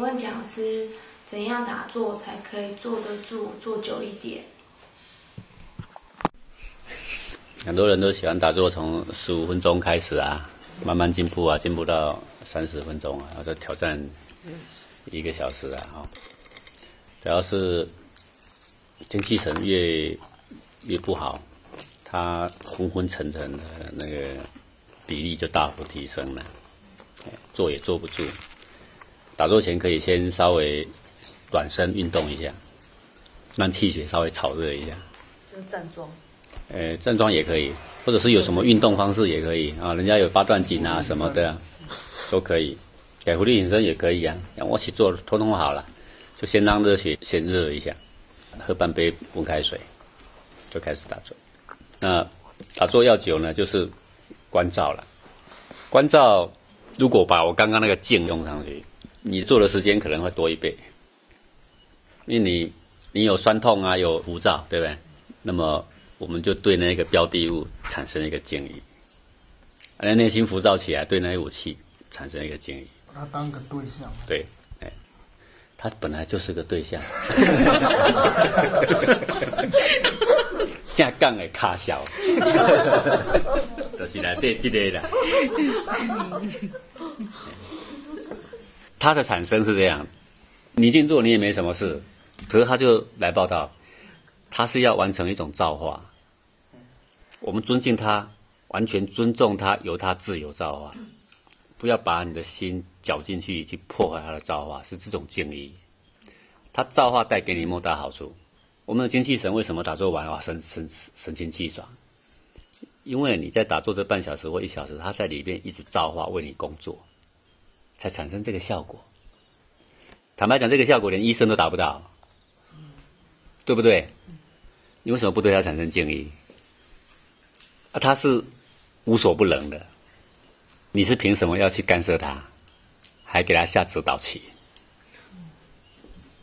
请问讲师，怎样打坐才可以坐得住、坐久一点？很多人都喜欢打坐，从十五分钟开始啊，慢慢进步啊，进步到三十分钟啊，然后再挑战一个小时啊，哈。只要是精气神越越不好，他昏昏沉沉的那个比例就大幅提升了，坐也坐不住。打坐前可以先稍微暖身运动一下，让气血稍微炒热一下。就站桩。呃，站桩也可以，或者是有什么运动方式也可以啊。人家有八段锦啊什么的，都可以。给狐狸隐身也可以啊。仰卧起坐，通通好了，就先让热血先热一下，喝半杯温开水，就开始打坐。那打坐要久呢，就是关照了。关照，如果把我刚刚那个静用上去，你做的时间可能会多一倍，因为你你有酸痛啊，有浮躁，对不对？那么我们就对那个标的物产生一个敬意，而内心浮躁起来，对那些武器产生一个敬意。把它当个对象。对，哎，他本来就是个对象。架杠的卡小，就是来对这个的。它的产生是这样，你静坐你也没什么事，可是他就来报道，他是要完成一种造化。我们尊敬他，完全尊重他，由他自由造化，不要把你的心搅进去去破坏他的造化，是这种敬意。他造化带给你莫大好处。我们的精气神为什么打坐完哇神神神清气爽？因为你在打坐这半小时或一小时，他在里边一直造化为你工作，才产生这个效果。坦白讲，这个效果连医生都达不到，对不对？你为什么不对他产生敬意？啊，他是无所不能的，你是凭什么要去干涉他，还给他下指导棋，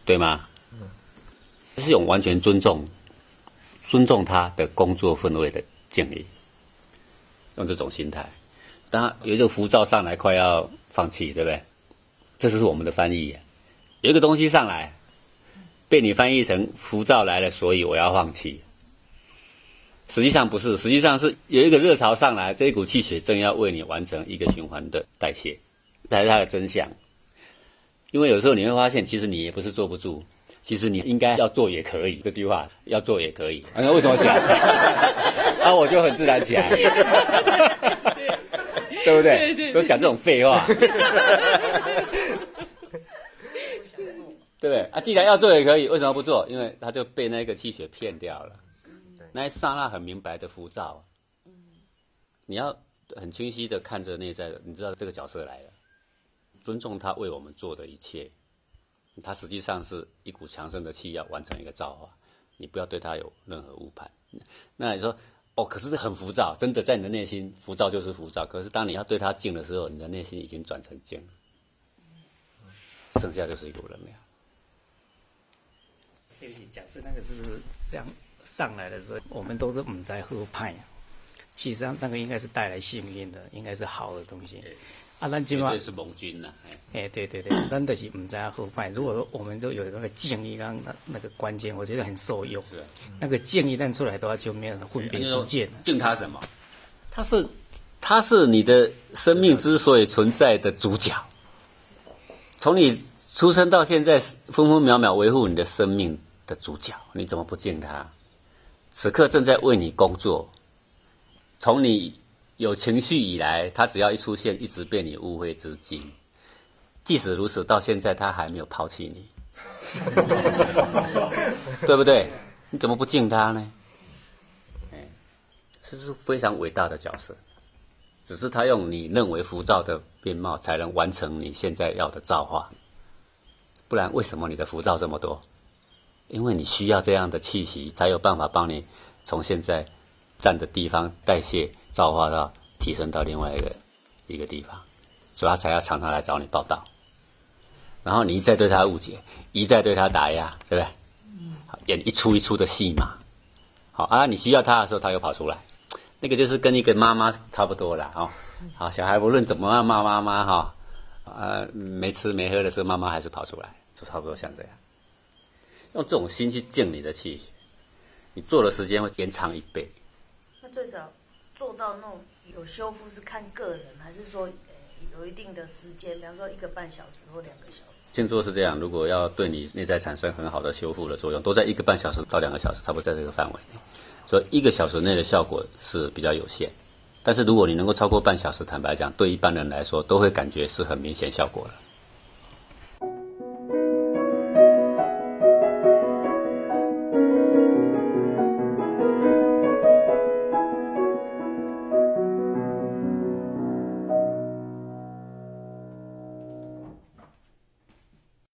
对吗？这是用完全尊重、尊重他的工作氛围的建议，用这种心态。当，有一种浮躁上来，快要放弃，对不对？这是我们的翻译。有一个东西上来，被你翻译成浮躁来了，所以我要放弃。实际上不是，实际上是有一个热潮上来，这一股气血正要为你完成一个循环的代谢，才是它的真相。因为有时候你会发现，其实你也不是坐不住。其实你应该要做也可以，这句话要做也可以。那为什么起来？啊，我就很自然起来，对不对？都讲这种废话，对不对？啊，既然要做也可以，为什么不做？因为他就被那个气血骗掉了。那一刹那很明白的浮躁，你要很清晰的看着内在的，你知道这个角色来了，尊重他为我们做的一切。他实际上是一股强盛的气，要完成一个造化，你不要对他有任何误判。那你说，哦，可是很浮躁，真的在你的内心，浮躁就是浮躁。可是当你要对它静的时候，你的内心已经转成静了，剩下就是一股能量。对不起，假设那个是不是这样上来的时候，我们都是唔在喝派，其实上那个应该是带来幸运的，应该是好的东西。啊，咱今晚是盟军呐，哎，对对对，咱都是唔知后派。如果说我们就有那个建议，刚那那个关键，我觉得很受用。是，那个建议但出来的话，就没有分别之见了。敬他什么？他是，他是你的生命之所以存在的主角。从你出生到现在，分分秒秒维护你的生命的主角，你怎么不敬他？此刻正在为你工作，从你。有情绪以来，他只要一出现，一直被你误会至今。即使如此，到现在他还没有抛弃你，对不对？你怎么不敬他呢？哎，这是非常伟大的角色。只是他用你认为浮躁的面貌，才能完成你现在要的造化。不然，为什么你的浮躁这么多？因为你需要这样的气息，才有办法帮你从现在站的地方代谢。造化到提升到另外一个一个地方，所以他才要常常来找你报道。然后你一再对他误解，一再对他打压，对不对？演一出一出的戏嘛。好啊，你需要他的时候，他又跑出来。那个就是跟一个妈妈差不多了哦。好，小孩无论怎么样骂妈妈哈，啊，没吃没喝的时候，妈妈还是跑出来，就差不多像这样。用这种心去静你的气，你做的时间会延长一倍。那最少做到那种有修复是看个人，还是说、呃有一定的时间，比方说一个半小时或两个小时？静坐是这样，如果要对你内在产生很好的修复的作用，都在一个半小时到两个小时，差不多在这个范围内。所以一个小时内的效果是比较有限。但是如果你能够超过半小时，坦白讲，对一般人来说都会感觉是很明显效果了。